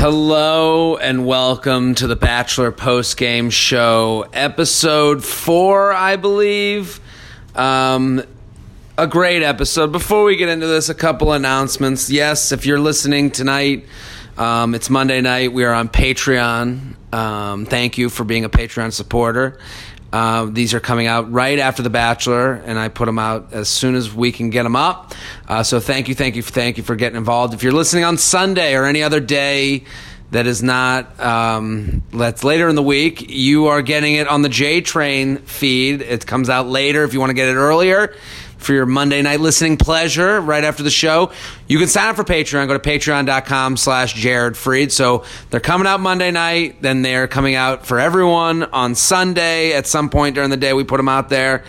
Hello and welcome to the Bachelor Post Game Show, episode four, I believe. Um, a great episode. Before we get into this, a couple announcements. Yes, if you're listening tonight, um, it's Monday night. We are on Patreon. Um, thank you for being a Patreon supporter. Uh, these are coming out right after The Bachelor, and I put them out as soon as we can get them up. Uh, so thank you, thank you, thank you for getting involved. If you're listening on Sunday or any other day that is not um, that's later in the week, you are getting it on the J Train feed. It comes out later if you want to get it earlier for your Monday night listening pleasure right after the show. You can sign up for Patreon. Go to patreon.com slash Jared Freid. So they're coming out Monday night. Then they're coming out for everyone on Sunday at some point during the day. We put them out there.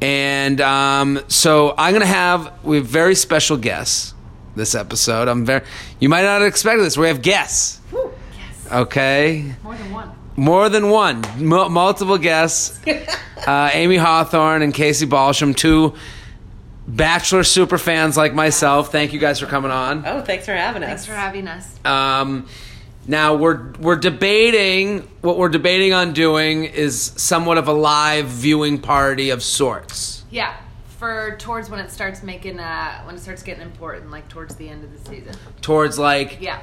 And um, so I'm going to have, we have very special guests this episode. I'm very, you might not expect this. We have guests. Okay. More than one. More than one, M- multiple guests. uh, Amy Hawthorne and Casey Balsham, two Bachelor super fans like myself. Thank you guys for coming on. Oh, thanks for having us. Thanks for having us. Um, now we're we're debating what we're debating on doing is somewhat of a live viewing party of sorts. Yeah, for towards when it starts making uh when it starts getting important, like towards the end of the season. Towards like, Yeah,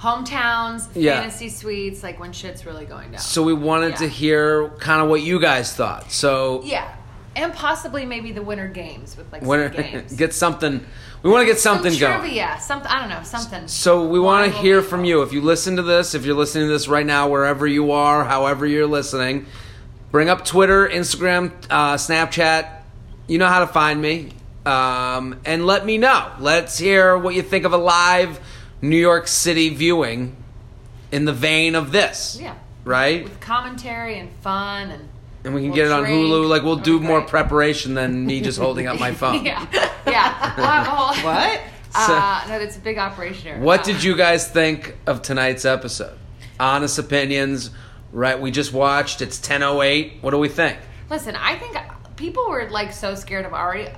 hometowns, Yeah. fantasy suites, like when shit's really going down. so we wanted to Yeah. hear kind of what you guys thought. So yeah, and possibly maybe the winter games with like some games. get something, we want to get something some going. trivia, something I don't know, something. So we want to hear from you. If you listen to this, if you're listening to this right now, wherever you are, however you're listening, bring up Twitter, Instagram, uh, Snapchat. You know how to find me, um, and let me know. Let's hear what you think of a live New York City viewing in the vein of this. Yeah, Right, with commentary and fun and. And we can We'll get it on drink. Hulu. Like we'll do That'd more preparation than me just holding up my phone. Yeah, yeah. We'll have a whole- What? Uh, no, it's a big operation. here. What Uh, did you guys think of tonight's episode? Honest opinions. Right, we just watched. It's 10:08. What do we think? Listen, I think people were like so scared of Ari.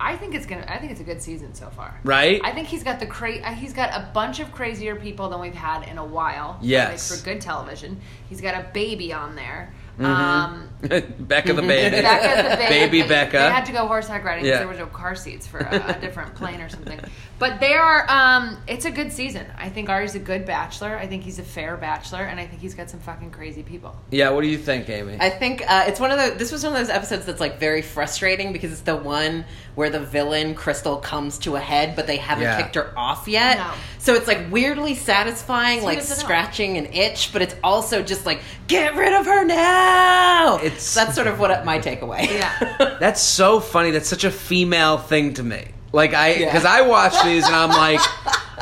I think it's gonna. I think it's a good season so far. Right? I think he's got the cra- uh, He's got a bunch of crazier people than we've had in a while. Yes. like for good television. He's got a baby on there. Mm-hmm. Um, Becca the baby. Becca the baby. Baby Becca. They had to go horseback riding because Yeah. there were no car seats for a, a different plane or something. But they are. Um, it's a good season. I think Ari's a good bachelor. I think he's a fair bachelor, and I think he's got some fucking crazy people. Yeah, what do you think, Amy? I think uh, it's one of the. This was one of those episodes that's like very frustrating because it's the one where the villain Krystal comes to a head, but they haven't Yeah. kicked her off yet. No. So it's like weirdly satisfying, Sweet like as an elf. scratching an itch, but it's also just like get rid of her now. It's- that's sort of what my takeaway. Yeah. That's so funny. That's such a female thing to me. Like I Yeah. cuz I watch these and I'm like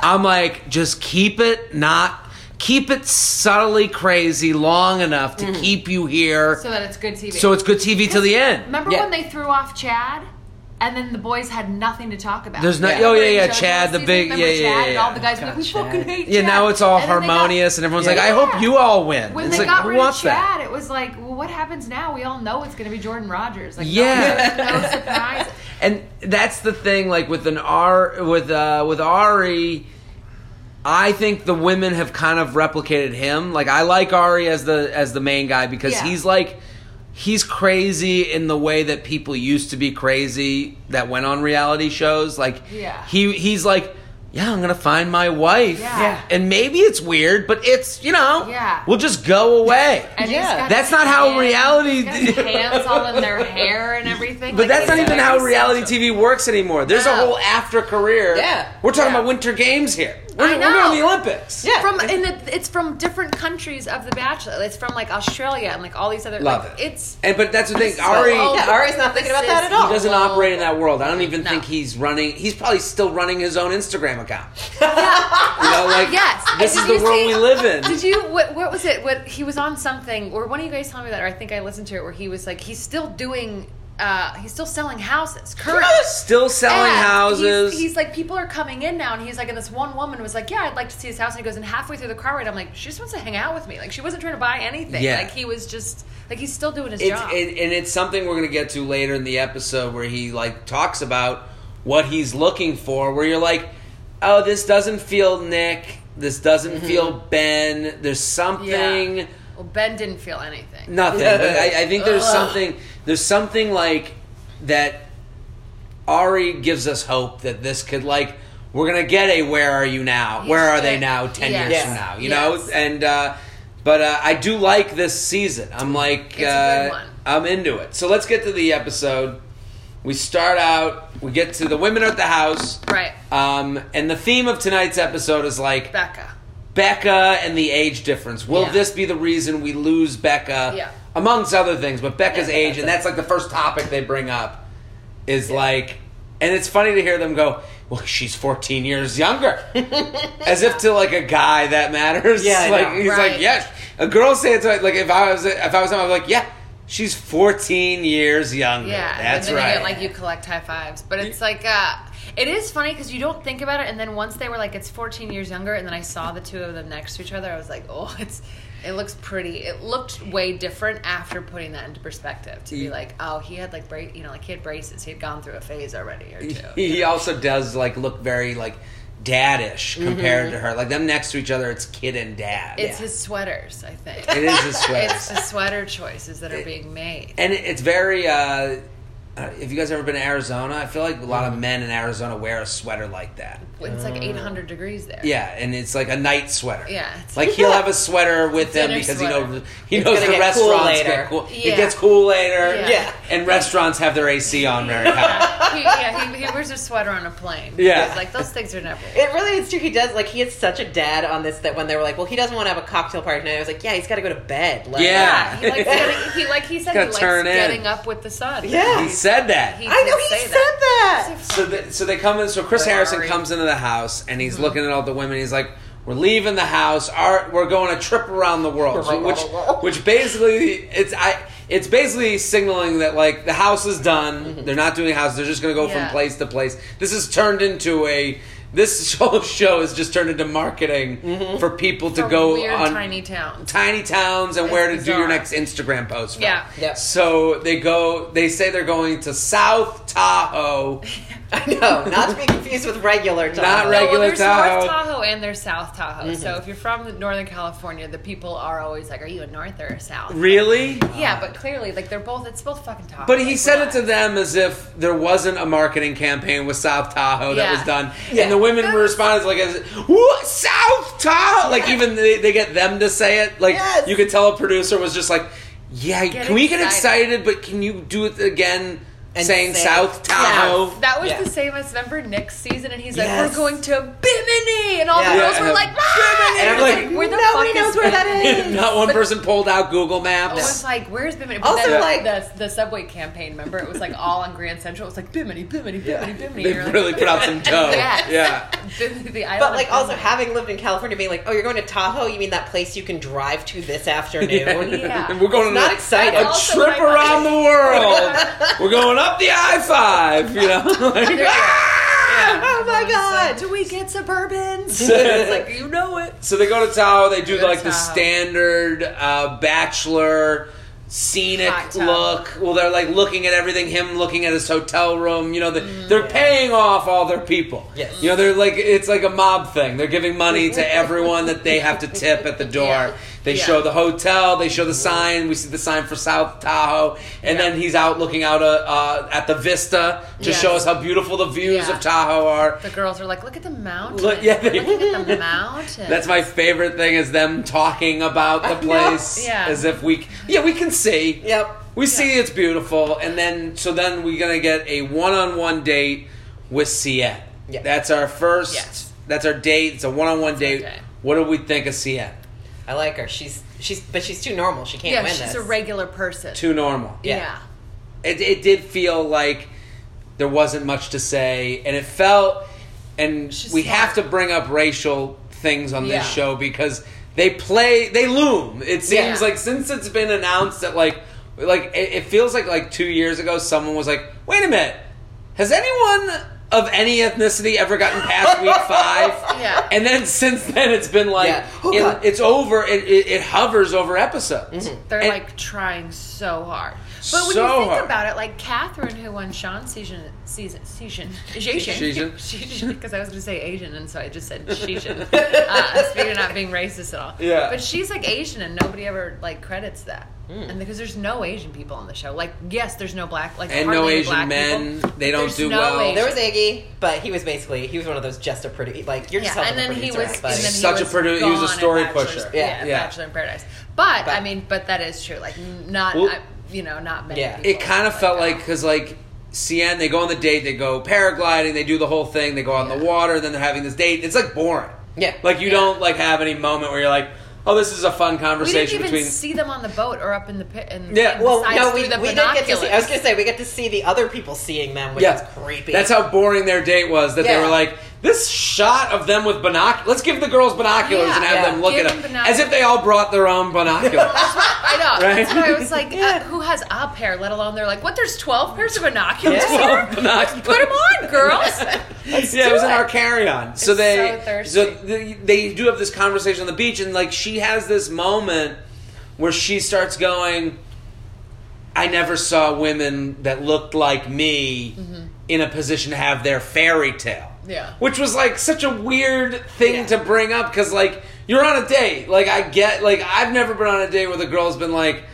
I'm like just keep it not keep it subtly crazy long enough to mm-hmm. keep you here so that it's good TV. so it's good TV till the end. Remember Yeah. when they threw off Chad? And then the boys had nothing to talk about. There's not- Yeah. oh, yeah, yeah, Chad, the season? big- Remember yeah, yeah, Chad? yeah, And all the guys were like, we God, fucking Chad. Yeah, now it's all And then they got- harmonious and everyone's like I hope you all win. When it's they like got rid of Chad, that? it was like, well, what happens now? We all know it's going to be Jordan Rodgers. Like, Yeah. no, no surprise. And that's the thing like with an r with uh with ari i think the women have kind of replicated him like i like ari as the as the main guy because Yeah. he's like he's crazy in the way that people used to be crazy that went on reality shows like Yeah. he he's like yeah i'm gonna find my wife Yeah. Yeah. and maybe it's weird but it's you know Yeah. we'll just go away And he's Yeah. got That's his not how reality- he's got his hands all in their hair and everything. But Like, that's not even how reality sensual. TV works anymore. There's a whole after career. Yeah. We're talking Yeah. about Winter Games here. We're, I we're going know. the Olympics. Yeah. From and it, it's from different countries of The Bachelor. It's from like Australia and like all these other. Love like, it. It's And but that's the thing. So Ari. Yeah, Ari's not thinking about that at all. he doesn't global. operate in that world. I don't even No. think he's running. He's probably still running his own Instagram account. You know, like Yes. this is the world see- we live in. Did you? What, what was it? What he was on something, or one of you guys told me that, or I think I listened to it, where he was like, he's still doing, uh, he's still selling houses currently. Still selling And houses. He's, he's like, people are coming in now, and he's like, and this one woman was like, yeah, I'd like to see his house, and he goes, and halfway through the car ride, I'm like, she just wants to hang out with me, like she wasn't trying to buy anything, Yeah. like he was just, like he's still doing his it's job. it, and it's something we're going to get to later in the episode where he like talks about what he's looking for where you're like oh this doesn't feel nick This doesn't feel Ben. There's something. Yeah. Well, Ben didn't feel anything. Nothing. but I, I think there's Ugh. something. There's something like that. Ari gives us hope that this could like we're gonna get a where are you now? Where are they now? Ten Yes. years from now, you know. And uh, but uh, I do like this season. I'm like It's a uh, good one. I'm into it. So let's get to the episode. We start out. We get to the women at the house. Right. Um, and the theme of tonight's episode is like Becca. Becca and the age difference. Will Yeah. this be the reason we lose Becca? Yeah. Amongst other things, but Becca's Yeah, age, and that's like the first topic they bring up, is like, and it's funny to hear them go, "Well, she's 14 years younger," as if to like a guy that matters. Yeah, like he's Right. like, "Yes." A girl say it to like if I was if I was him, I'd be like, "Yeah, she's 14 years younger." Yeah, that's right. Get, like you collect high fives, but it's like uh, it is funny because you don't think about it, and then once they were like it's 14 years younger, and then I saw the two of them next to each other, I was like, oh, it's it looks pretty. It looked way different after putting that into perspective to be like, oh, he had like bra- you know, like he had braces, he had gone through a phase already or two. he also does like look very like daddish compared to her. Like them next to each other, it's kid and dad. It's his sweaters, I think. It is his sweaters. It's the sweater choices that are being made. and it- it's very. Uh, Uh, if you guys ever been to Arizona, I feel like a lot of mm. men in Arizona wear a sweater like that. It's like uh, 800 degrees there. Yeah, and it's like a night sweater. Yeah, it's- like he'll have a sweater with him Dinner because he knows he It's knows gonna the get cool restaurants later. get cool. Yeah. It gets cool later. Yeah. Yeah. and restaurants have their AC on very high. he, yeah, he, he wears a sweater on a plane. Yeah. Because, like those things are never. It really is true. He does like he is such a dad on this that when they were like, "Well, he doesn't want to have a cocktail party tonight," I was like, "Yeah, he's got to go to bed." Like, Yeah. Yeah, he likes getting, he like he said he Gotta likes turn in. getting up with the sun. Yeah. he said that. He I know did he say said that. So, the, so they come in. So Chris Poor Harrison Ari. comes into the house and Mm-hmm. he's looking at all the women. He's like, "We're leaving the house. Our, we're going a trip around the world." So which, which basically, it's I. It's basically signaling that like the house is done. They're not doing a house. They're just going to go from place to place. This has turned into a. This whole show has just turned into marketing for people to For go weird on tiny towns. tiny towns and where to do your next Instagram post. From. Yeah. Yep. So they go. They say they're going to South Tahoe. I know, not to be confused with regular Tahoe. Not No, regular well, there's Tahoe. North Tahoe and there's South Tahoe. So mm-hmm. if you're from Northern California, the people are always like, "Are you a North or a South?" Really? Yeah, but clearly, like they're both. It's both fucking Tahoe. But he Like, said it to them as if there wasn't a marketing campaign with South Tahoe that was done, Yeah. and the women That were was- responding like, as, "What South Tahoe?" Like even they, they get them to say it. Like Yes. you could tell a producer was just like, "Yeah, Get can we get excited." excited? But can you do it again?" And saying say- South Tahoe. That was Yeah. the same as remember Nick's season, and he's Yes. like, "We're going to Bimini," and all Yeah. the girls Yeah. were like, "Ah!" And I'm It's like, where the nobody fuck knows is where that Bimini? Not one But- person pulled out Google Maps. It was like, "Where's Bimini?" But Also, then, like- the the subway campaign. Remember, it was like all on Grand Central. It was like Bimini, Bimini, Bimini, Bimini. They You're like, really put out some dough. Yeah. Bimini, the island But like also Bimini. having lived in California, being like, "Oh, you're going to Tahoe? You mean that place you can drive to this afternoon?" Yeah. We're going on Not a, excited. a trip around the world. We're going up the I five. You know. Like, ah! Oh my God. Do we get Suburbans? it's like you know it. So they go to Tahoe. They do Go to like the Tahoe. standard uh, bachelor scenic tub. look. Well, they're like looking at everything. Him looking at his hotel room. You know, the, Mm, they're paying off all their people. Yes. You know, they're like it's like a mob thing. They're giving money to everyone that they have to tip at the door. They Yeah. show the hotel. They show the sign. We see the sign for South Tahoe, and Yeah. then he's out looking out uh, uh, at the vista to Yes. show us how beautiful the views Yeah. of Tahoe are. The girls are like, look at the mountain. Look- yeah, they- Looking at the mountain. That's my favorite thing is them talking about the place Yeah. as if we yeah we can see Yep. we see it's beautiful and then so then we're gonna get a one-on-one date with. Yeah. That's our first. Yes. That's our date. It's a one-on-one date. date. What do we think of Sienna? I like her. She's she's but she's too normal. She can't yeah, win she's this. a regular person. Too normal. Yeah. yeah. It, it did feel like there wasn't much to say, and it felt. And She's we smart. have to bring up racial things on this Yeah. show because they play, they loom. It seems Yeah. like since it's been announced that like, like it, it feels like like two years ago, someone was like, "Wait a minute, has anyone of any ethnicity ever gotten past week five? Yeah. And then since then, it's been like Yeah. Oh, it- it's over. It, it, it hovers over episodes. Mm-hmm. They're And- like trying so hard. But when so you think hard. about it, like Catherine, who won Sean season season season Season. Asian, because I was going to say Asian, and so I just said Asian. uh, speaking of not being racist at all. Yeah. But she's like Asian, and nobody ever like credits that. Hmm. And because there's no Asian people on the show, like yes, there's no black like and no Asian black men. people. They don't There's do no well. Asian- There was Iggy, but he was basically he was one of those just a pretty like you're just yeah, helping and then the he was, out, and then Such a he was produ- he was a story pusher. Yeah, Yeah. Yeah. Bachelor in Paradise. But, But- I mean, but that is true. Like not, Well- I, you know, not many. Yeah. people it kind of felt like because like CN, they go on the date, they go paragliding, they do the whole thing, they go out in the Yeah. water, then they're having this date. It's like boring. Yeah. Like you Yeah. don't like have any moment where you're like, oh, this is a fun conversation we didn't even between. see them on the boat or up in the pit. And Yeah. and well, besides no, we, the we did get to see. I was gonna say we get to see the other people seeing them, which yeah, is creepy. That's how boring their date was. That they were like, this shot of them with binoculars. Let's give the girls binoculars Yeah. and have Yeah. them look Give at them them as if they all brought their own binoculars. I know. Right? That's why I was like, Yeah. uh, who has a pair? Let alone they're like, what? There's twelve pairs of binoculars Yeah. here. Twelve binoculars. Put them on, girls. yeah, it was do in it. our carry-on. So It's they, so thirsty. so they, they do have this conversation on the beach, and like she has this moment where she starts going, "I never saw women that looked like me Mm-hmm. in a position to have their fairy tale." Yeah. which was like such a weird thing Yeah. to bring up because like you're on a date. Like I get, like I've never been on a date where the girl's been like.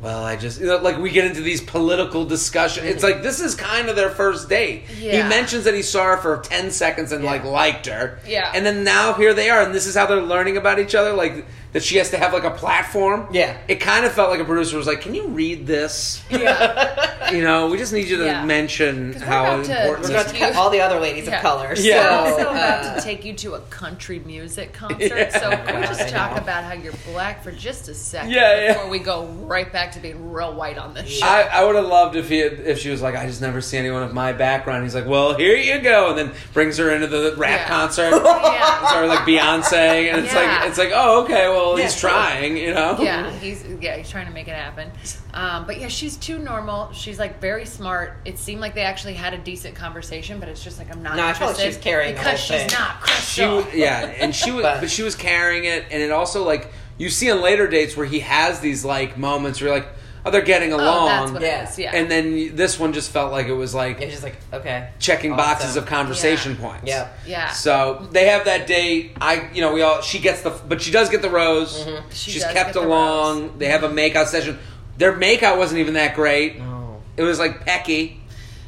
Well, I just you know, like we get into these political discussions. It's like this is kind of their first date. He mentions that he saw her for ten seconds and like liked her. Yeah. and then now here they are, and this is how they're learning about each other. Like that she has to have like a platform. Yeah. it kind of felt like a producer was like, "Can you read this? yeah. You know, we just need you to Yeah. mention 'Cause we're how about to- important We're this going to cut all the other ladies Yeah. of color. Yeah. So, We're also about uh, to take you to a country music concert. Yeah. So can we just I talk know. about how you're black for just a second Yeah, yeah. before we go right back to being real white on this show? I, I would have loved if he had, if she was like, I just never see anyone of my background. He's like, well, here you go, and then brings her into the rap Yeah. concert, Yeah. or like Beyonce, and it's Yeah. like it's like, oh, okay, well, Yeah, he's sure. trying, you know? yeah, he's yeah, he's trying to make it happen. Um, but yeah, she's too normal. She's like very smart. It seemed like they actually had a decent conversation, but it's just like I'm not No, I felt like she was carrying because she's thing. not She, yeah, and she was, But- but she was carrying it, and it also like you see on later dates where he has these like moments where you're like, oh, they're getting oh, along, that's what Yeah. it is. Yeah, and then this one just felt like it was like it's just like okay, checking boxes of conversation Yeah. points. Yeah. yeah. So they have that date. I, you know, we all. She gets the, but she does get the rose. Mm-hmm. She She's does kept get the along. rose. They have a makeout session. Their makeout wasn't even that great. No. It was like pecky.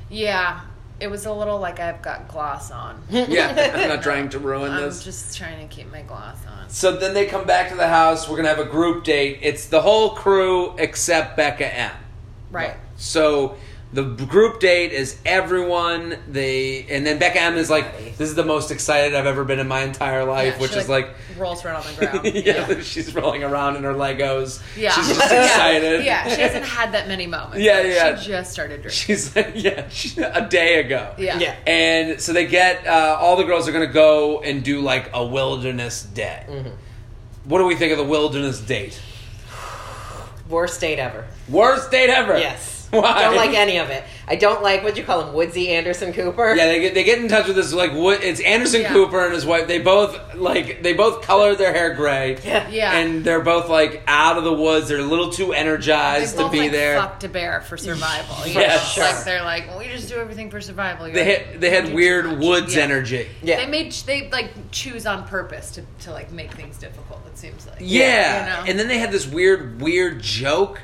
yeah, it was a little like I've got gloss on. Yeah, I'm not trying to ruin this. I'm this. just trying to keep my gloss on. So then they come back to the house. We're gonna have a group date. It's the whole crew except Becca M. Right. So the group date is everyone. They and then Becca M is like, "This is the most excited I've ever been in my entire life," Yeah, which she, is like rolls around on the ground. yeah, she's rolling around in her Legos. Yeah. She's just excited. Yeah, she hasn't had that many moments. Yeah, yeah. She just started drinking. She's yeah, she, a day ago. Yeah. Yeah. And so they get uh, all the girls are going to go and do like a wilderness day. Mm-hmm. What do we think of the wilderness date? worst date ever. Worst date ever. Yes. Why? Don't like any of it. I don't like what you call him, Woodsy Anderson Cooper. Yeah, they get they get in touch with this like what it's Anderson Yeah. Cooper and his wife. They both like they both color their hair gray. Yeah. Yeah. And they're both like out of the woods. They're a little too They energized to be like, there. Fucked a bear for survival. Yeah, know? sure. Like they're like, well, we just do everything for survival. You're They like, had they had weird woods Yeah. energy. Yeah. They made they like choose on purpose to, to like make things difficult. It seems like Yeah. you know? And then they had this weird, weird joke.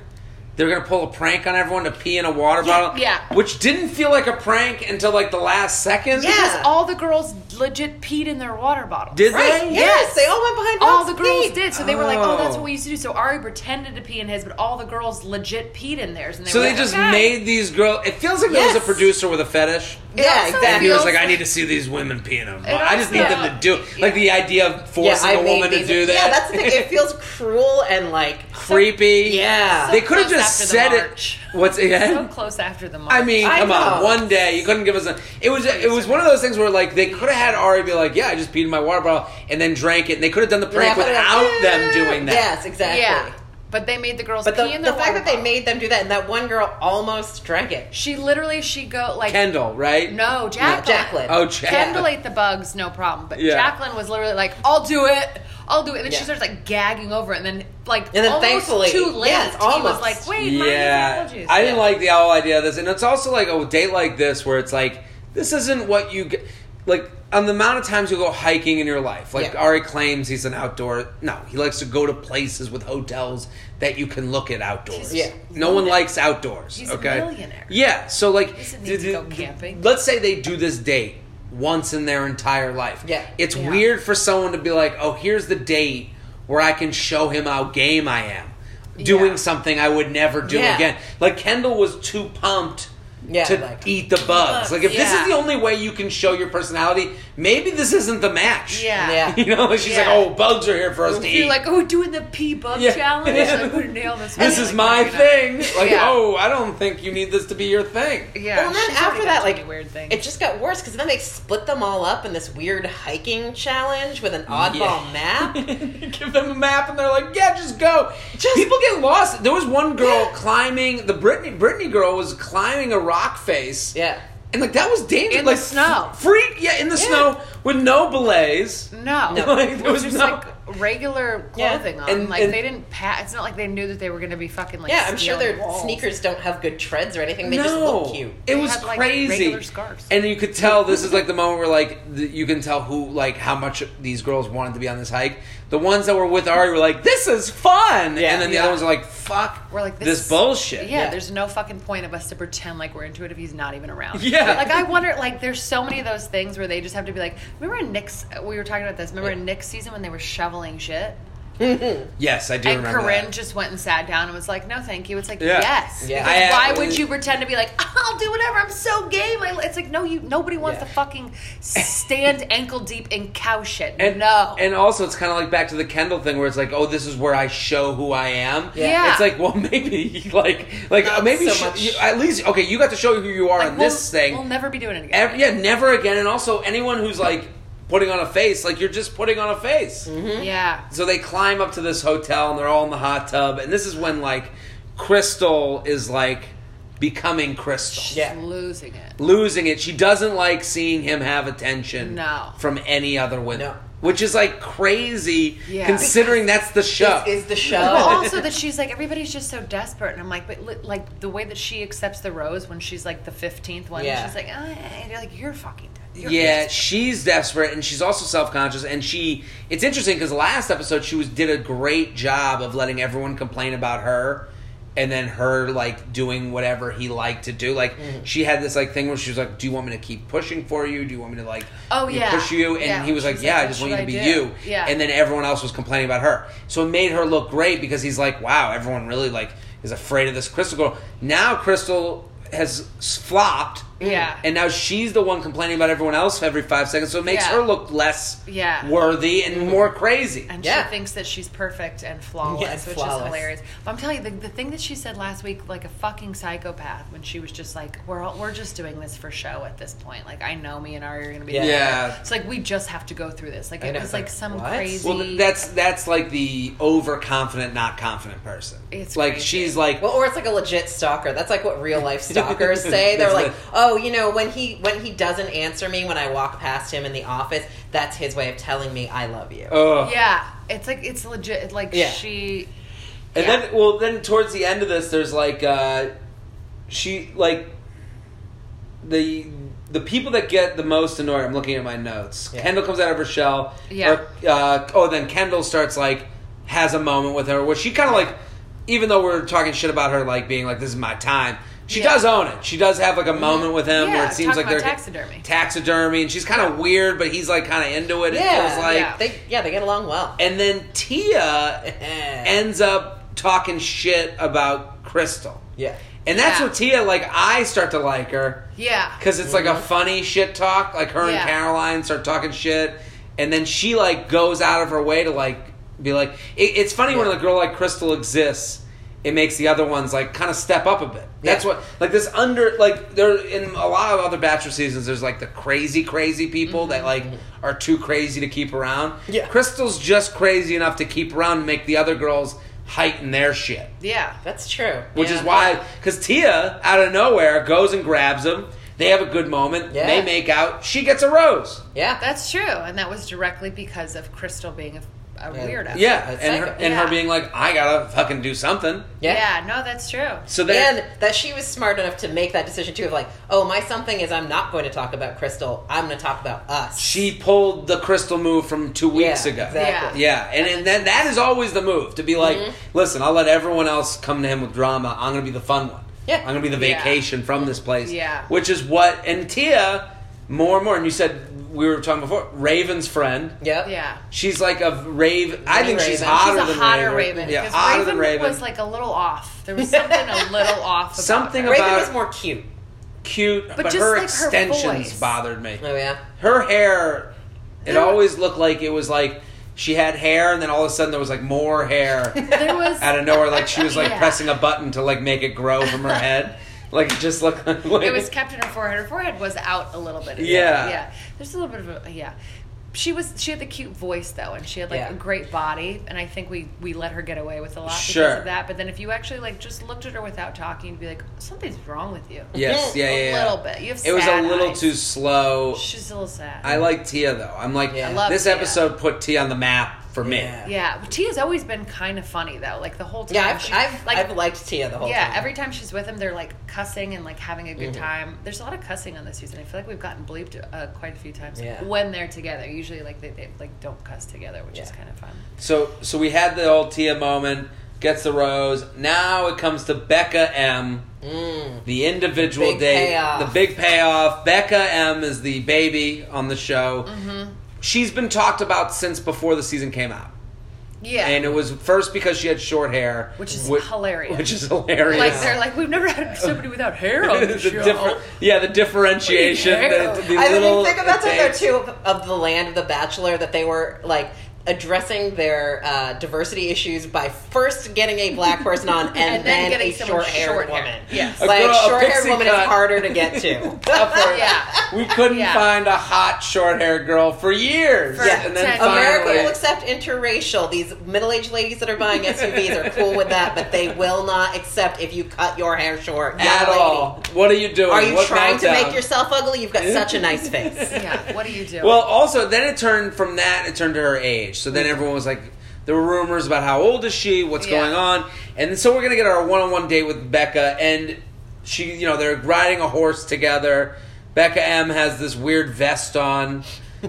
They were gonna pull a prank on everyone to pee in a water bottle. yeah. Which didn't feel like a prank until like the last second. Yeah. because all the girls legit peed in their water bottles. Did Right. they? Yes. They all went behind all Rob's the girls feet. did. So they were like, "Oh, that's Oh. what we used to do." So Ari pretended to pee in his, but all the girls legit peed in theirs, and they So were they like, just "Okay." made these girls. It feels like there was a producer with a fetish. It Yeah, also exactly. He was like, I need to see these women pee in them. It I just need also- them to do like the idea of forcing I a made woman to do that. Yeah, that's the thing. It feels cruel and like creepy. yeah. they could have close just said it. march. What's so again? close after the march. I mean, I come on, one day you couldn't give us a. It was it was one of those things where like they could have had Ari be like, yeah, I just peed in my water bottle and then drank it, and they could have done the prank Yeah, without them doing that. Yes, exactly. yeah, but they made the girls But pee the, in the their fact water that they made them do that and that one girl almost drank it. She literally she go like Kendall, right? No, Jacqueline. Jacqueline. Oh, Jack. Kendall ate the bugs, no problem. But Yeah. Jacqueline was literally like, "I'll do it, I'll do it," and then Yeah. she starts like gagging over it, and then like And then almost thankfully- too late, yeah, it's he was like, "Wait, yeah, mind his allergies." I didn't like the whole idea of this, and it's also like a date like this where it's like this isn't what you get. Like on the amount of times you go hiking in your life, like Yeah. Ari claims he's an outdoor. No, he likes to go to places with hotels that you can look at outdoors. Yeah. no one likes outdoors. He's a okay, millionaire. Yeah, so like, He doesn't need to go camping. Let's say they do this date once in their entire life. Yeah. it's Yeah. weird for someone to be like, "Oh, here's the date where I can show him how game I am." Doing Yeah. something I would never do Yeah. again. Like Kendall was too pumped Yeah, to like- eat the bugs. Like if this is the only way you can show your personality, maybe this isn't the match. Yeah. Yeah. You know, like she's like, "Oh, bugs are here for us to You're eat." like, "Oh, doing the pee bug Yeah. challenge." Yeah. Like, we're nail this. this is Like, my we're thing. Like, Yeah. oh, I don't think you need this to be your thing. Yeah. well, and then she's after that, like weird thing, it just got worse because then they split them all up in this weird hiking challenge with an oddball map. Give them a map, and they're like, "Yeah, just go." People get lost. There was one girl climbing. The Brittany Brittany girl was climbing a rock face. Yeah. And like that was dangerous. In the like snow. freak. Yeah, in the Yeah. snow with no belays. No, No. Like, there it was just no- like regular Yeah. clothing on. And- like and- they didn't pat. It's not like they knew that they were going to be fucking like. Yeah, I'm sure their walls. sneakers don't have good treads or anything. They just look cute. It They was had, like, crazy. And you could tell this is like the moment where like the, you can tell who like how much these girls wanted to be on this hike. The ones that were with Ari were like, "This is fun," Yeah. and then the Yeah. other ones are like, "Fuck, We're like this, this, bullshit." Yeah, Yeah. there's no fucking point of us to pretend like we're into it if he's not even around. Yeah. like I wonder, like there's so many of those things where they just have to be like. Remember in Nick's? We were talking about this. Remember in Nick's season when they were shoveling shit, Yes, I do and remember Corinne that. just went and sat down and was like, "No, thank you." It's like Yeah. yes. Yeah. I- why I- would you pretend to be like, ah, "I'll do whatever. I'm so game." It's like no, you. Nobody wants Yeah. to fucking stand ankle deep in cow shit. And no. and also it's kind of like back to the Kendall thing where it's like, oh, this is where I show who I am. Yeah. It's like, well, maybe like like Not maybe so sh- you, at least okay, you got to show who you are Like, on we'll, this thing. we'll never be doing it again. Yeah, never again. And also anyone who's like putting on a face, like you're just putting on a face. Mm-hmm. Yeah. So they climb up to this hotel and they're all in the hot tub, and this is when like Krystal is like becoming Krystal. Yeah. Losing it. Losing it. She doesn't like seeing him have attention No. from any other women. No. Which is like crazy Yeah. considering that's the show. Is, is the show? Well, also that she's like everybody's just so desperate, and I'm like, but li- like the way that she accepts the rose when she's like the fifteenth one, Yeah. she's like, oh, and you're like, you're fucking. You're yeah, desperate." she's desperate and she's also self-conscious and she it's interesting because last episode she was did a great job of letting everyone complain about her and then her like doing whatever he liked to do like Mm-hmm. she had this like thing where she was like do you want me to keep pushing for you do you want me to like Oh, yeah. push you and Yeah, he was like she's yeah like, i just want you should to be do?" you Yeah. and then everyone else was complaining about her so it made her look great because he's like wow everyone really like is afraid of this krystal girl now krystal has flopped Yeah. and now she's the one complaining about everyone else every five seconds, so it makes Yeah. her look less Yeah. worthy and more crazy. And Yeah. she thinks that she's perfect and flawless, Yeah, which flawless. is hilarious. But I'm telling you, the, the thing that she said last week, like a fucking psychopath, when she was just like, "We're all, we're just doing this for show at this point. Like, I know me and Ari are gonna be Yeah. together. Yeah. It's like we just have to go through this. Like it was it's like like, some what? crazy. Well, that's that's like the overconfident, not confident person. It's like crazy. she's like, Well, or it's like a legit stalker. That's like what real life stalkers say. They're like, it. Oh, "Oh, you know, when he when he doesn't answer me when I walk past him in the office, that's his way of telling me I love you." ugh. yeah, it's like it's legit. Like Yeah. she. And yeah. then, well, then towards the end of this, there's like, uh, she like the the people that get the most annoyed. I'm looking at my notes. Yeah. Kendall comes out of her shell. Yeah. Or, uh, oh, then Kendall starts like has a moment with her where she kind of like, even though we're talking shit about her like being like this is my time. She Yeah. does own it. She does have like a mm-hmm. moment with him where it seems talk like about they're taxidermy. taxidermy, and she's kind of weird, but he's like kind of into it. Yeah, It Yeah, feels like, yeah. They yeah, they get along well. and then Tia ends up talking shit about Krystal. yeah. And that's Yeah. where Tia, like, I start to like her Yeah. because it's like a mm-hmm. funny shit talk. Like her Yeah. and Caroline start talking shit, and then she like goes out of her way to like be like. It, it's funny when a girl like Krystal exists. It makes the other ones like kind of step up a bit. That's Yeah. what like this under like there in a lot of other Bachelor seasons. There's like the crazy crazy people that mm-hmm. like are too crazy to keep around. Yeah. Krystal's just crazy enough to keep around and make the other girls heighten their shit. Yeah. That's true. Which Yeah. is why, because Tia, out of nowhere, goes and grabs him. They have a good moment. Yeah. They make out. She gets a rose. Yeah. That's true, and that was directly because of Krystal being a, a Yeah. weirdo. Yeah, That's and her, psycho. and her being like, I gotta fucking do something. yeah. Yeah, no, that's true. So then, And that she was smart enough to make that decision too of like, oh, my something is I'm not going to talk about Krystal. I'm going to talk about us. she pulled the Krystal move from two weeks Yeah, ago. exactly. Yeah, and, and then that is always the move to be like, Mhm. listen, I'll let everyone else come to him with drama. I'm gonna be the fun one. Yeah. I'm gonna be the Yeah. vacation from this place. Yeah. which is what and Tia more and more. And you said we were talking before. Raven's friend. Yep. Yeah. She's like a Rave. I think she's Raven. hotter She's a than hotter Raven. Raven. Yeah, 'cause hotter Raven than Raven. was like a little off. There was something a little off. About Something her. Raven was more cute. cute, but, But just her like her extensions voice. bothered me. Oh yeah. Her hair, it There- always looked like it was like she had hair, and then all of a sudden there was like more hair There was out of nowhere. Like she was like Yeah. pressing a button to like make it grow from her head. Like just looked like it was kept in her forehead. Her forehead was out a little bit. Yeah. yeah. There's a little bit of a yeah. She was she had the cute voice though, and she had like Yeah. a great body, and I think we we let her get away with a lot Sure. because of that. But then if you actually like just looked at her without talking, you'd be like, something's wrong with you. Yes, yeah, yeah, a yeah. little bit. You have It was a little eyes. too slow. She's a little sad. I like Tia though. I'm like, Yeah. I love this Tia. episode put Tia on the map for me. Yeah. yeah, Tia's always been kind of funny though. Like the whole time. Yeah, I've, she- I've, like I've liked Tia the whole yeah, time. Yeah, every time she's with him, they're like cussing and like having a good Mm-hmm. time. There's a lot of cussing on this season. I feel like we've gotten bleeped uh, quite a few times Yeah. when they're together. Usually, like they, they like don't cuss together, which is kind of fun. So so we had the old Tia moment, gets the rose. Now it comes to Becca M. Mm. The individual Big date, payoff. the big payoff. Becca M is the baby on the show. Mm-hmm. She's been talked about since before the season came out, Yeah, and it was first because she had short hair, Which is whi- hilarious. Which is hilarious. like they're like we've never had somebody without hair on the, the show. differ- yeah, the differentiation, the, the I little mean, think about that though takes. too of, of the land of the Bachelor that they were like addressing their uh, diversity issues by first getting a black person on and, And then getting a someone short-haired short hair. woman. Yes. A like girl- a short-haired pixie woman cut. is harder to get to. Yeah. We couldn't Yeah. find a hot short haired girl for years. For Yeah. and then finally, America will accept interracial. These middle-aged ladies that are buying SUVs are cool with that, but they will not accept if you cut your hair short. Yeah, at lady. all. What are you doing? Are you What trying to meltdown? make yourself ugly? You've got such a nice face. yeah, what are you doing? Well, also then it turned from that it turned to her age. So then everyone was like, there were rumors about how old is she, what's Yeah. going on, and so we're gonna get our one-on-one date with Becca, and she, you know, they're riding a horse together. Becca M has this weird vest on.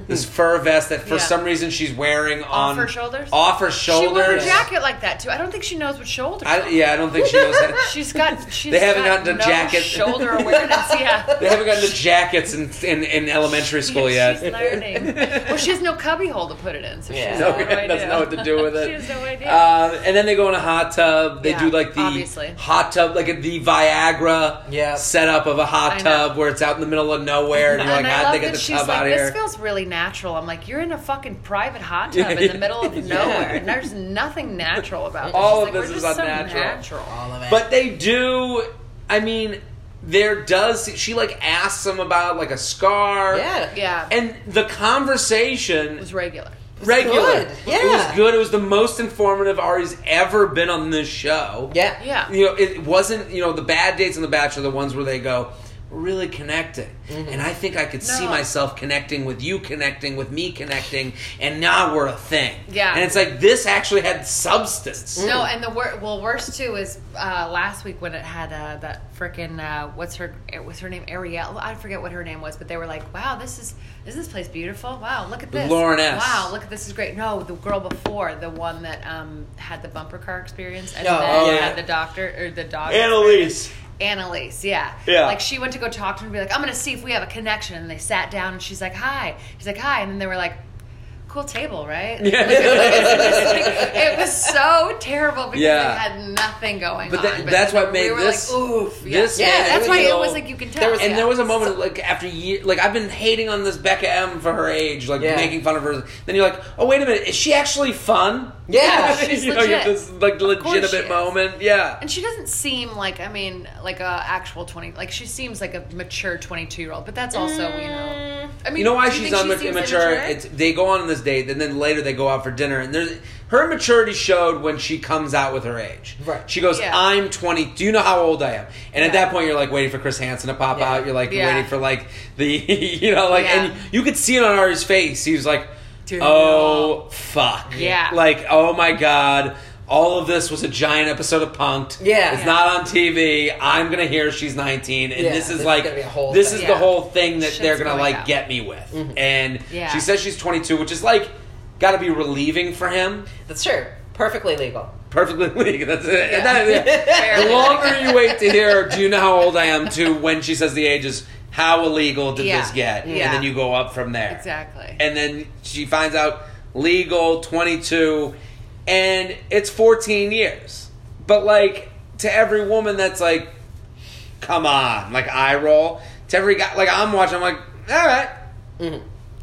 This fur vest that for Yeah. some reason she's wearing on off her shoulders? Off her shoulders. she wore a jacket like that too. I don't think she knows what shoulders. I, yeah, I don't think she knows how to. She's got. She's They haven't got gotten to no jacket. shoulder awareness. Yeah. They haven't gotten to jackets in, in, in elementary school yet. She's learning. well, she has no cubby hole to put it in, so she Yeah. has No, no, doesn't know what to do with it. she has no idea. Uh, and then they go in a hot tub. They Yeah, do like the obviously. hot tub, like the Viagra Yeah. setup of a hot tub where it's out in the middle of nowhere, and you're like, and I how'd love they get that the she's tub like, out this here? feels really natural. I'm like, you're in a fucking private hot tub in the middle of Yeah. nowhere, and there's nothing natural about it. All She's of like, this "We're is just so unnatural." natural. All of it. But they do. I mean, there does. She like asks them about like a scar. yeah, Yeah, And the conversation it was regular. regular. good. It was good. It was the most informative Ari's ever been on this show. yeah, Yeah. You know, it wasn't, you know, the bad dates on The Bachelor, the ones where they go, we're really connecting. And I think I could see myself connecting with you connecting, with me connecting, and now we're a thing. Yeah. And it's like, this actually had substance. No, and the wor- well, worst too is uh, last week when it had uh, that freaking uh, what's her what's her name Ariel I forget what her name was, but they were like, "Wow, this is is this place beautiful? Wow, look at this, Lauren S. Wow, look at this is great." No, the girl before the one that um, had the bumper car experience and Oh, then oh, yeah. had the doctor or the dog. Annaliese. Annaliese, yeah. Yeah. Like she went to go talk to him and be like, I'm gonna see if we have a connection. And they sat down and she's like, Hi. He's like, Hi. And then they were like, Cool table, right? Yeah. it was so terrible because Yeah. they had nothing going But on. that- that's what made we were this- like, oof. this yeah. made yeah, it that's why feel- it was like you can tell. there was- And yeah. there was a moment like after years, like I've been hating on this Becca M for her age, like Yeah. making fun of her. Then you're like, oh wait a minute, is she actually fun? Yeah, she's you know, you have this like course she legitimate is. moment. Yeah. And she doesn't seem like I mean like a actual twenty like she seems like a mature twenty two year old, but that's also you know I mean You know why she's think she unma- immature? immature? It's they go on this date, and then later they go out for dinner, and there's her maturity showed when she comes out with her age. Right. She goes, Yeah. "I'm 20. Do you know how old I am?" And at that point, you're like waiting for Chris Hansen to pop Yeah. out. You're like Yeah. waiting for like the you know like Yeah. and you could see it on Ari's face. He was like, Dude. "Oh fuck." Yeah. Like, "Oh my god." All of this was a giant episode of Punk'd. Yeah. It's Yeah. not on TV. I'm gonna hear she's 19, and Yeah, this is this like gonna be a whole this thing. is Yeah. the whole thing that Shit's they're gonna going like down. get me with. Mm-hmm. And Yeah. she says she's 22, which is like got to be relieving for him. That's true. Perfectly legal. Perfectly legal. That's it. Yeah. that- yeah. The longer you wait to hear, do you know how old I am? To when she says the age is, how illegal did Yeah. this get? Yeah. And then you go up from there. Exactly. And then she finds out legal 22, and it's 14 years. But like to every woman, that's like, come on, like eye roll. To every guy, like I'm watching, I'm like, all right.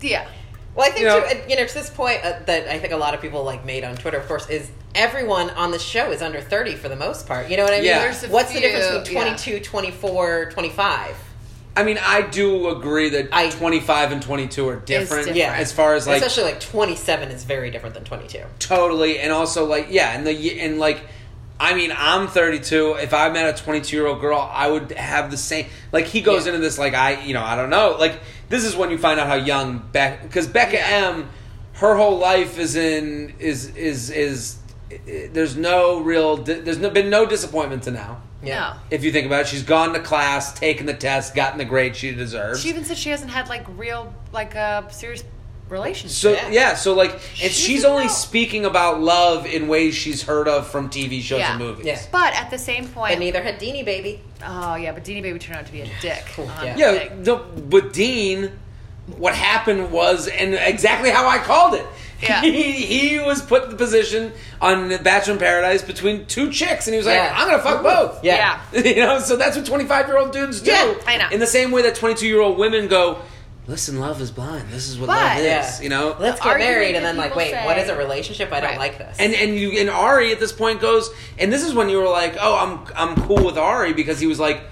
yeah. Well, I think You know- too, uh, you know, to this point uh, that I think a lot of people like made on Twitter, of course, is everyone on the show is under 30 for the most part. You know what I mean? Yeah. There's a What's the difference between yeah. 22, 24, 25? I mean, I do agree that I- 25 and 22 are different. different. Yeah. As far as like Especially like 27 is very different than 22. totally, and also like yeah, and the and like. I mean, I'm 32. If I met a 22 year old girl, I would have the same. Like he goes Yeah. into this like I, you know, I don't know. Like this is when you find out how young Beck because Becca Yeah. M, her whole life is in is is is. i- There's no real. di- There's no, been no disappointment to now. No. If you think about it, she's gone to class, taken the test, gotten the grade she deserves. She even said she hasn't had like real, like a serious relationship. So yeah. Yeah. so like, and She's she's only no. speaking about love in ways she's heard of from TV shows Yeah. and movies. Yeah. But at the same point, But neither had Deanie Baby. oh yeah, but Deanie Baby turned out to be a dick. Cool, on yeah. the Yeah, no, but Dean, what happened was, and exactly how I called it. Yeah. He, he was put in the position on Bachelor in Paradise between two chicks, and he was like, Yeah. "I'm gonna fuck both." Yeah. you know, so that's what 25 year old dudes do. Yeah, I know. In the same way that 22 year old women go, "Listen, love is blind. This is what But- love is." Yeah. You know, Let's get argument married. And that then, like, people wait, say- what is a relationship? I don't Right. like this. And and you and Ari at this point goes, and this is when you were like, oh, I'm I'm cool with Ari because he was like,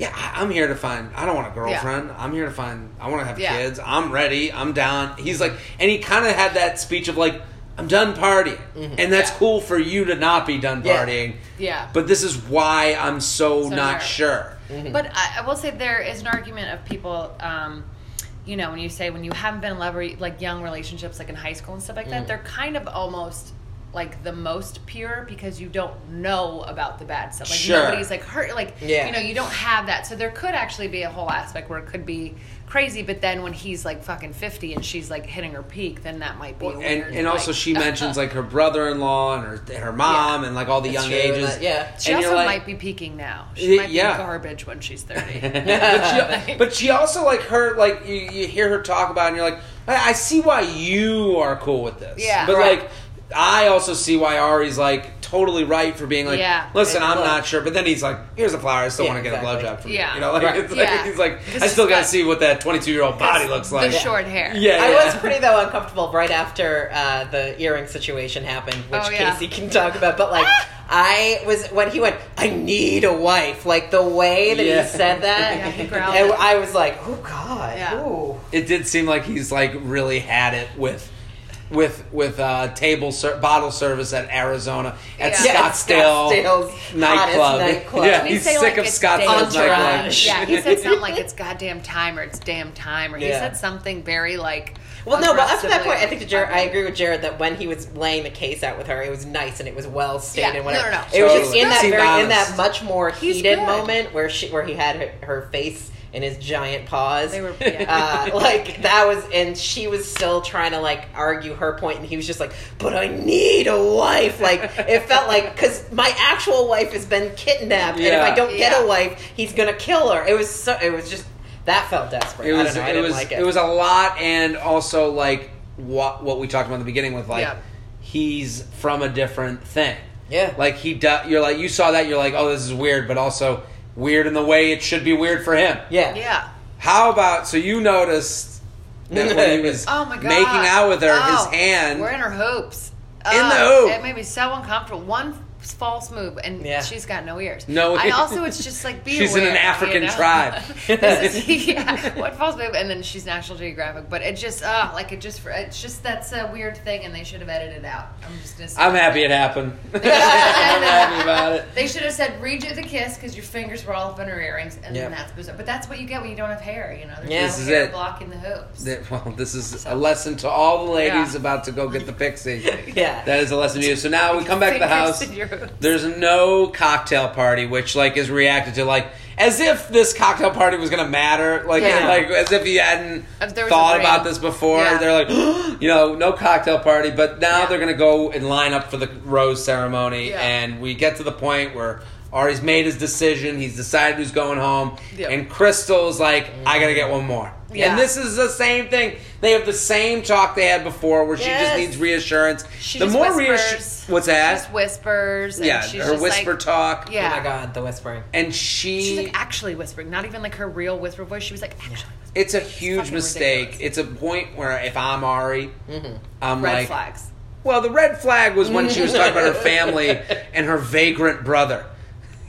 yeah, I- I'm here to find. I don't want a girlfriend. I'm here to find. I want to have Yeah. kids. I'm ready. I'm down. He's like, and he kind of had that speech of like, I'm done partying, mm-hmm. and that's Yeah. cool for you to not be done partying. Yeah. But this is why I'm so, So not nervous. sure. Mm-hmm. But I, I will say there is an argument of people, um, you know, when you say when you haven't been in love or like young relationships, like in high school and stuff like that, mm. they're kind of almost like the most pure because you don't know about the bad stuff. Like Sure. nobody's like hurt. Like Yeah. you know, you don't have that. So there could actually be a whole aspect where it could be crazy. But then when he's like fucking fifty and she's like hitting her peak, then that might be. and weird, and also like- she mentions like her brother-in-law and her her mom and like all the It's young true, ages. that- yeah. She and also like- might be peaking now. She Y- might yeah. be garbage when she's thirty. but, she, but she also like her like you, you hear her talk about it and you're like I, I see why you are cool with this Yeah. but Right. like I also see why Ari's like totally right for being like Yeah. listen I'm not sure but then he's like here's a flower I still Yeah, want to get exactly. a blowjob from Yeah. you you know like, Right. it's like Yeah. he's like I still gotta see what that 22 year old body looks like The short hair. yeah, I was pretty though uncomfortable right after uh, the earring situation happened, which Oh, yeah. Casey can talk about. But like, I was when he went, "I need a wife." Like the way that Yeah. he said that, Yeah, he growled and. I was like, "Oh God!" Yeah. Ooh. it did seem like he's like really had it with with with uh, table ser- bottle service at Arizona at Yeah. Yeah, Scottsdale Scottsdale's nightclub. nightclub. Yeah, he's sick like, of it's Scottsdale's nightclub. Yeah, he said something like it's goddamn time or it's damn time or he Yeah. said something very like. Well, no, but up to that point, I think Jared, I agree with Jared that when he was laying the case out with her, it was nice and it was well stated. Yeah, and whatever. no, no, no. It was just in that very in that much more He's heated good. moment where she where he had her, her face in his giant paws. They were- yeah. uh, like that was, and she was still trying to like argue her point, and he was just like, "But I need a wife." Like it felt like because my actual wife has been kidnapped, and if I don't get Yeah. a wife, he's gonna kill her. It was so. It was just that felt desperate. It I was don't know. I it didn't was like it. was a lot, and also like what what we talked about in the beginning with like Yeah. he's from a different thing. Yeah. like he does. you're like you saw that you're like oh this is weird, but also weird in the way it should be weird for him. yeah. Yeah. How about so you noticed that when he was Oh my god. making out with her, Oh, his hand We're in her hoops. In the Oh, hoop. It made me so uncomfortable. One false move, and Yeah. she's got no ears. No I also, it's just like be She's in an African you know? tribe. Is- yeah, what false move? And then she's National Geographic, but it just, uh, like it just, it's just that's a weird thing, and they should have edited it out. I'm just gonna say. I'm happy it happened. I'm happy about it. They should have said redo the kiss because your fingers were all up in her earrings, and Yep. then that's bizarre. But that's what you get when you don't have hair. You know, there's Yeah. no This is hair it. blocking the hoops. That- Well, this is a lesson to all the ladies Yeah. about to go get the pixie. Yeah. That is a lesson to you. So now we come back to the house. In your hoops. There's no cocktail party, which like is reacted to like as if this cocktail party was gonna matter. Like Yeah. like as if you hadn't If there was a thought about this before. Yeah. They're like, you know, no cocktail party. But now Yeah. they're gonna go and line up for the rose ceremony, Yeah. and we get to the point where. Arie's made his decision. He's decided who's going home. Yep. And Krystal's like, I gotta get one more. Yeah. And this is the same thing. They have the same talk they had before where she just needs reassurance. She the just more reassurance. What's that? Just whispers. And yeah, she's her just whisper like, talk. Yeah. Oh my god, the whispering. And she. She's like actually whispering, not even like her real whisper voice. She was like actually. whispering. it's a huge fucking mistake. ridiculous. It's a point where if I'm Arie, mm-hmm. I'm Red like, flags. well, the red flag was when she was talking about her family and her vagrant brother.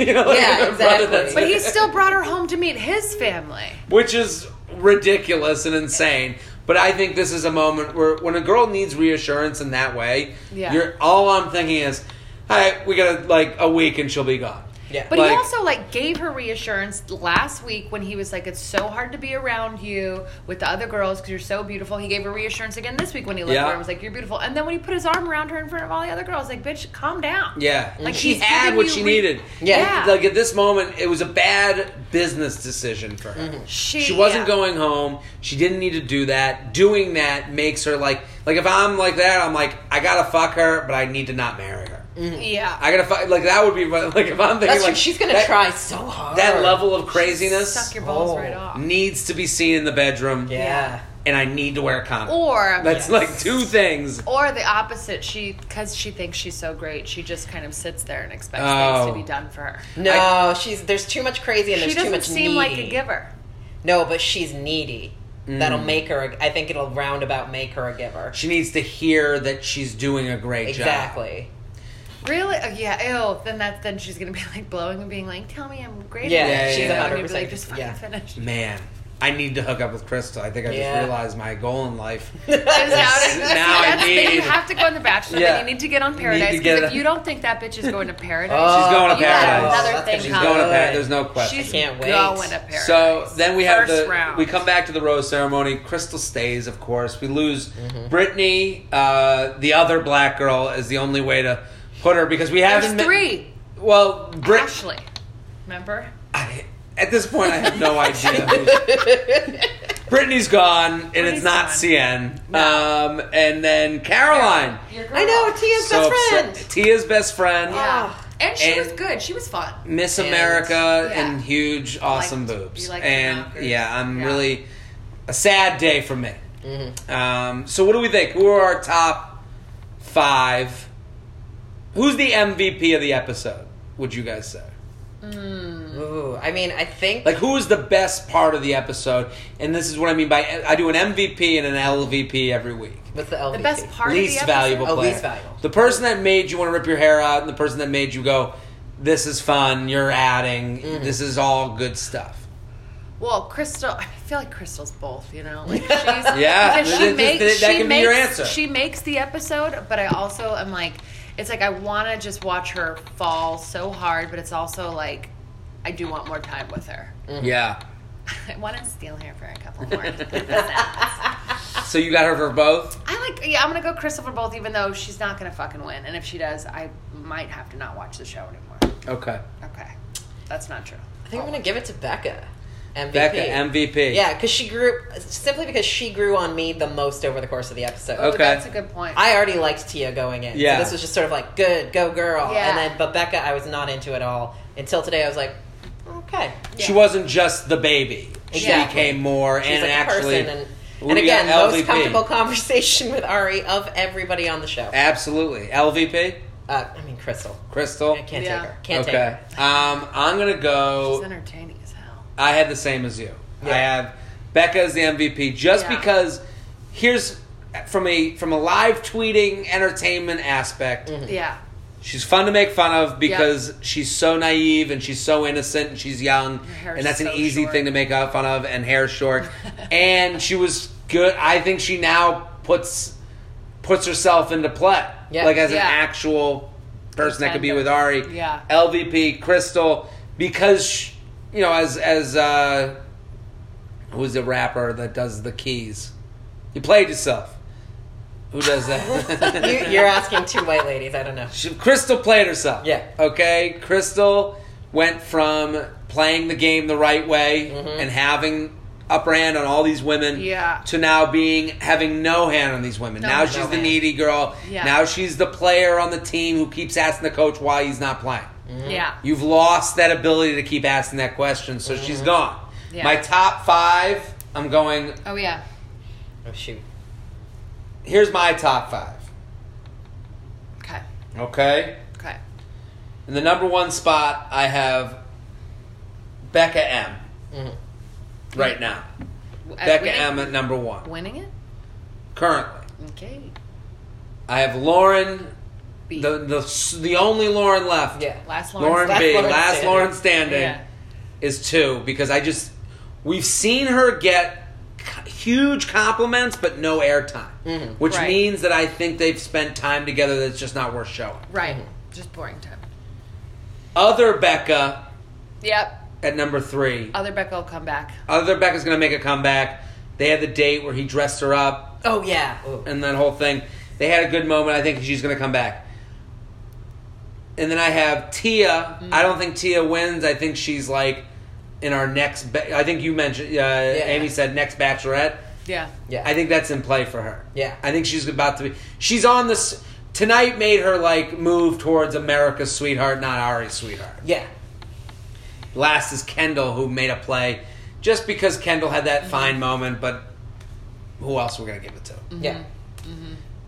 You know, Yeah, her exactly. But he still brought her home to meet his family. which is ridiculous and insane. But I think this is a moment where when a girl needs reassurance in that way, Yeah. you're all I'm thinking is, all right, we got like a week and she'll be gone. Yeah. But Like- he also like gave her reassurance last week when he was like, "It's so hard to be around you with the other girls because you're so beautiful." He gave her reassurance again this week when he looked Yeah. at her and was like, "You're beautiful." And then when he put his arm around her in front of all the other girls, like, "Bitch, calm down." Yeah, Like, she had what she re- needed. Yeah. like at this moment, it was a bad business decision for her. Mm-hmm. She, She wasn't yeah. going home. She didn't need to do that. Doing that makes her like like if I'm like that, I'm like I gotta fuck her, but I need to not marry her. Yeah. I gotta fuck like that would be what- like if I'm thinking That's like like she's gonna that, try so hard. that level of craziness Suck your balls Oh. right off. needs to be seen in the bedroom. Yeah. and I need to wear a condom. Or That's Yes. like two things. or the opposite. She because she thinks she's so great, she just kind of sits there and expects Oh. things to be done for her. No, she's there's too much crazy and there's too doesn't much seem needy. like a giver. No, but she's needy. Mm. That'll make her. I think it'll roundabout make her a giver. She needs to hear that she's doing a great job. Exactly. Really? Uh, yeah. Ew. Then that then she's gonna be like blowing and being like, "Tell me I'm great." Yeah, at Yeah, she's you know, 100% you'd be like, "Just fucking yeah. finish." Man, I need to hook up with Krystal. I think I just realized my goal in life. Is now, Now I that's the thing, need- You have to go on The Bachelor. Yeah. You need to get on Paradise. Because a- if you don't think that bitch is going to Paradise, Oh, She's going to paradise. another That's thing gonna She's coming. going to paradise. There's no question. She's can't wait. going to Paradise. So then we have First the round. we come back to the rose ceremony. Krystal stays, of course. We lose Brittany, uh, the other black girl, is the only way to put her because we haven't. ma- three. Well, Brit. Ashley, remember? I, at this point, I have no idea. Brittany's gone, and it's not gone. CN. Um, and then Caroline. Your. I know Tia's So best upset- friend. Tia's best friend. Yeah. And she was good. She was fun. Miss And- America Yeah. and huge, awesome liked- boobs. you liked the and yeah, I'm Yeah. really a sad day for me. Mm-hmm. Um, so what do we think? Who are our top five? Who's the MVP of the episode? Would you guys say? Ooh, I mean, I think Like, who is the best part of the episode? And this is what I mean by I do an MVP and an LVP every week. what's the LVP? The best part least of the valuable Oh, player. least valuable. The person that made you want to rip your hair out, and the person that made you go, "This is fun." You're adding. Mm-hmm. This is all good stuff. Well, Krystal, I feel like Krystal's both. You know, like she's Yeah, because she that- makes that she can be makes your answer. she makes the episode, but I also am like, it's like I want to just watch her fall so hard, but it's also like I do want more time with her. Mm-hmm. Yeah. I want to steal her for a couple more. So you got her for both. I like, yeah, I'm gonna go Krystal for both, even though she's not gonna fucking win, and if she does, I might have to not watch the show anymore. Okay. Okay, that's not true. I think I'm gonna give it to Becca. MVP. Becca MVP. Yeah, because she grew simply because she grew on me the most over the course of the episode. Oh, Okay. that's a good point. I already liked Tia going in. Yeah. So this was just sort of like, good, go girl. Yeah. And then, but Becca, I was not into at all until today. I was like, okay. She wasn't just the baby. She became more She's and like actually. a. And, and do you again, most comfortable conversation with Arie of everybody on the show. Absolutely. LVP. Uh, I mean, Krystal. Krystal. I can't Yeah. take her. Can't okay. take her. Um, I'm gonna She's go. entertaining as hell. I had the same as you. Yeah. I have Becca as the MVP just Yeah. because. Here's from a from a live tweeting entertainment aspect. Mm-hmm. Yeah. She's fun to make fun of because she's so naive and she's so innocent and she's young, and that's an easy short. thing to make out fun of. And hair short, and she was good. I think she now puts puts herself into play, Yeah. like as an actual person that could be with Arie. Yeah. LVP Krystal because sh you know as as uh, who's the rapper that does the keys? You played yourself. Who does that? You, you're asking two white ladies. I don't know. She- Krystal played herself. Yeah. Okay. Krystal went from playing the game the right way Mm-hmm. and having upper hand on all these women Yeah. to now being having no hand on these women. No now hand. she's No the hand. needy girl. Yeah. Now she's the player on the team who keeps asking the coach why he's not playing. Mm-hmm. Yeah. You've lost that ability to keep asking that question, so mm-hmm. she's gone. Yeah. My top five, I'm going. Oh yeah. Oh shoot. Here's my top five. Okay. Okay. Okay. In the number one spot, I have Becca M. Mhm. Right now, At uh, Becca winning, M at number one. Winning it. Currently, Okay. I have Lauren, B. the the the only Lauren left. Yeah. Last Lawrence. Lauren Last B. Lauren last standing. Lauren standing Yeah. is two because I just we've seen her get huge compliments but no airtime, Mhm. which Right. means that I think they've spent time together that's just not worth showing. Right. Just boring time. Other Becca Yep. at number three. Other Becca will come back. Other Becca's gonna make a comeback. They had the date where he dressed her up Oh yeah. And that whole thing. They had a good moment. I think she's going to come back. And then I have Tia. Mm-hmm. I don't think Tia wins. I think she's like in our next. Ba- I think you mentioned. Uh, Amy said next Bachelorette. Yeah. Yeah. I think that's in play for her. Yeah. I think she's about to be. She's on this tonight. Made her like move towards America's sweetheart, not Arie's sweetheart. yeah. Last is Kendall, who made a play, just because Kendall had that fine moment. But who else we're gonna give it to? Yeah.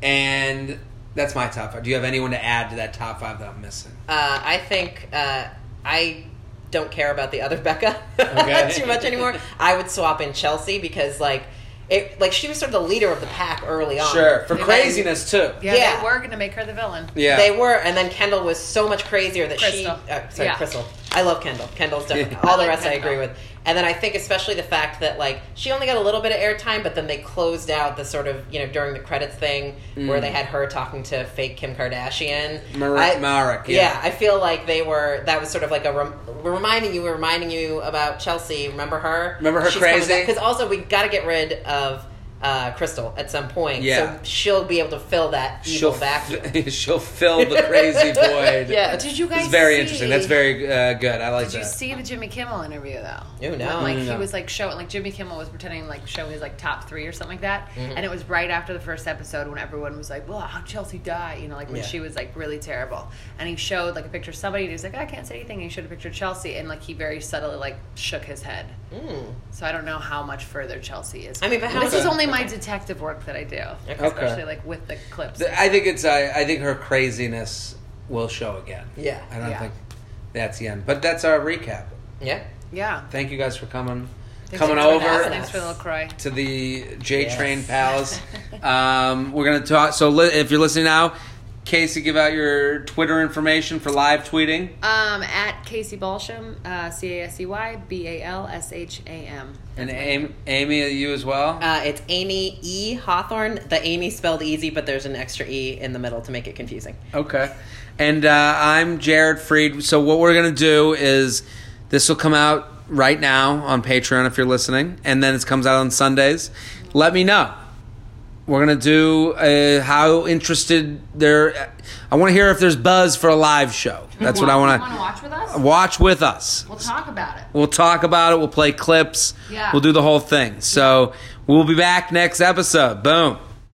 And that's my top five. Do you have anyone to add to that top five that I'm missing? Uh, I think uh, I don't care about the other Becca Okay. too much anymore. I would swap in Chelsea because like it like she was sort of the leader of the pack early on. Sure, for And craziness too. Yeah. Yeah. They were gonna make her the villain. Yeah, They were, and then Kendall was so much crazier that Krystal. she. Uh, sorry, Yeah. Krystal. I love Kendall. Kendall's definitely Yeah. all the I like rest. I agree with. And then I think especially the fact that like she only got a little bit of airtime, but then they closed out the sort of you know during the credits thing where they mm. had her talking to fake Kim Kardashian. Mar- I- Marek, Yeah. yeah. I feel like they were. That was sort of like a rem- we're reminding you. We're reminding you about Chelsea. Remember her? Remember her crazy? Because also we got to get rid of. Uh, Krystal at some point, Yeah. so she'll be able to fill that evil she'll vacuum. she'll fill the crazy void. Yeah. Did you guys? it's very see- interesting. That's very uh, good. I like Did you see the Jimmy Kimmel interview though? Oh, no. Like No. he was like showing like Jimmy Kimmel was pretending like show his like top three or something like that, Mm-hmm. and it was right after the first episode when everyone was like, "Well, how'd Chelsea die?" You know, like when Yeah. she was like really terrible, and he showed like a picture of somebody, and he was like, "I can't say anything." And he showed a picture of Chelsea, and like he very subtly like shook his head. Mm. So I don't know how much further Chelsea is. I mean, but how this is is it- only my detective work that I do, Okay. especially like with the clips. I think it's. Uh, I think her craziness will show again. Yeah. I don't Yeah. think that's the end. But that's our recap. Yeah. yeah. Thank you guys for coming, Thanks coming for over. having Thanks for the little cry. to the J Yes. Train Palace. um, we're gonna talk. So li- if you're listening now, Casey, give out your Twitter information for live tweeting. Um, at Casey Balsham, uh, C A S E Y B A L S H A M. And Amy, Amy, you as well. Uh, it's Amy E. Hawthorne. The Amy spelled easy, but there's an extra E in the middle to make it confusing. Okay. And uh, I'm Jared Freid. So what we're gonna do is this will come out right now on Patreon if you're listening, and then it comes out on Sundays. Let me know. We're gonna do uh, how interested there. I want to hear if there's buzz for a live show. That's what I want to to watch with us. watch with us. We'll talk about it. We'll talk about it. We'll play clips. Yeah. We'll do the whole thing. So we'll be back next episode. Boom.